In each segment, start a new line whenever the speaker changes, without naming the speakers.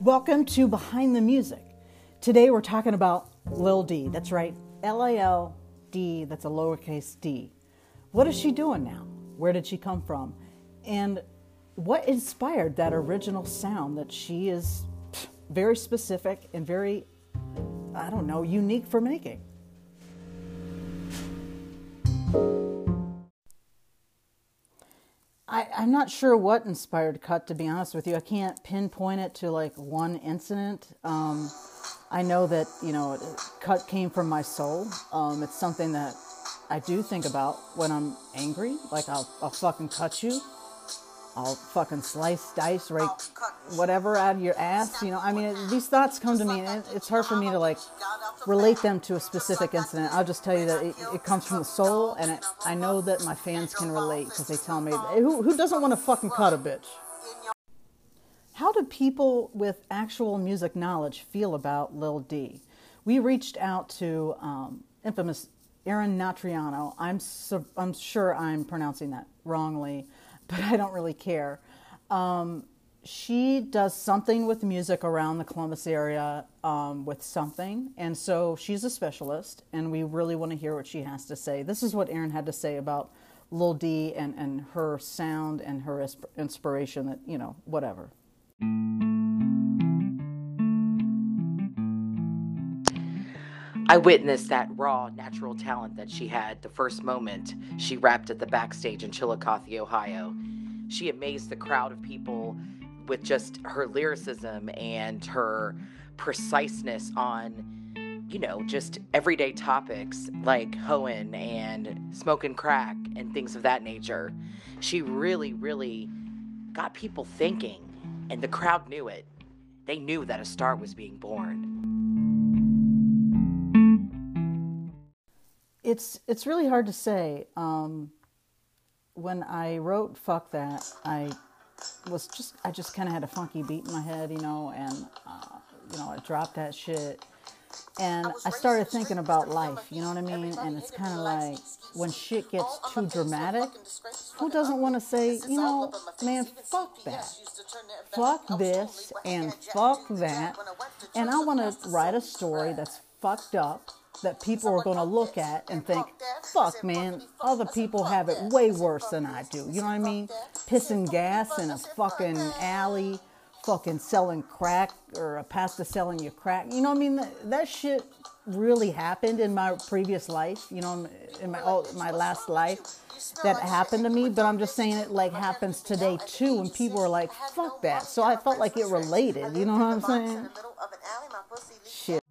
Welcome to Behind the Music. Today we're talking about Lil D. That's right, L A L D, that's a lowercase d. What is she doing now? Where did she come from? And what inspired that original sound that she is very specific and very, I don't know, unique for making? I'm not sure what inspired Cut, to be honest with you. I can't pinpoint it to like one incident. Um, I know that, you know, Cut came from my soul. Um, it's something that I do think about when I'm angry. Like, I'll, I'll fucking cut you. I'll fucking slice, dice, rake whatever out of your ass. You know, I mean, these thoughts come to me, and it's hard for me to like relate them to a specific incident. I'll just tell you that it, it comes from the soul, and it, I know that my fans can relate because they tell me, who, who doesn't want to fucking cut a bitch? How do people with actual music knowledge feel about Lil D? We reached out to um, infamous Erin Natriano. I'm, su- I'm sure I'm pronouncing that wrongly but I don't really care. Um, she does something with music around the Columbus area um, with something, and so she's a specialist, and we really want to hear what she has to say. This is what Erin had to say about Lil D and, and her sound and her inspiration that, you know, whatever.
I witnessed that raw, natural talent that she had the first moment she rapped at the backstage in Chillicothe, Ohio. She amazed the crowd of people with just her lyricism and her preciseness on, you know, just everyday topics like hoeing and smoking crack and things of that nature. She really, really got people thinking, and the crowd knew it. They knew that a star was being born.
It's it's really hard to say. Um, when I wrote "fuck that," I was just I just kind of had a funky beat in my head, you know, and uh, you know I dropped that shit, and I started thinking about life. You know what I mean? And it's kind of like when shit gets too dramatic, who doesn't want to say, you know, man, fuck that, fuck this, and fuck that, and I want to write a story that's fucked up that people are going to look at and think, fuck, man, other people have it way worse than I do. You know what I mean? Pissing gas in a fucking alley, fucking selling crack or a pastor selling you crack. You know what I mean? That, that shit really happened in my previous life, you know, in my, oh, my last life that happened to me, but I'm just saying it like happens today too, and people are like, fuck that. So I felt like it related, you know what I'm saying? Shit.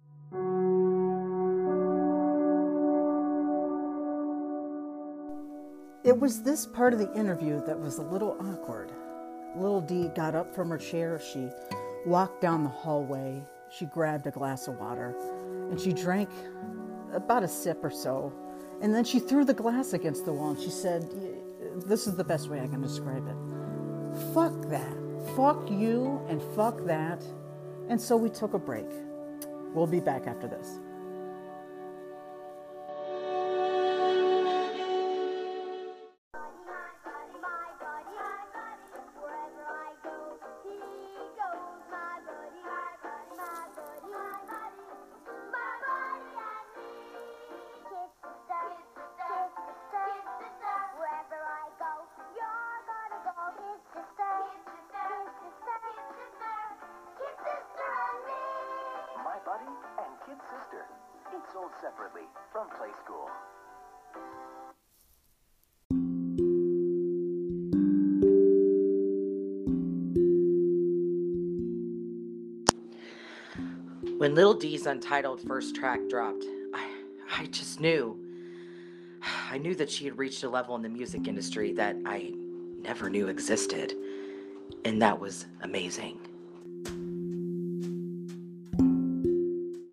It was this part of the interview that was a little awkward. Little Dee got up from her chair. She walked down the hallway. She grabbed a glass of water and she drank about a sip or so. And then she threw the glass against the wall and she said, This is the best way I can describe it. Fuck that. Fuck you and fuck that. And so we took a break. We'll be back after this.
Sold separately from Play School.
When Little D's untitled first track dropped, I, I just knew. I knew that she had reached a level in the music industry that I never knew existed. And that was amazing.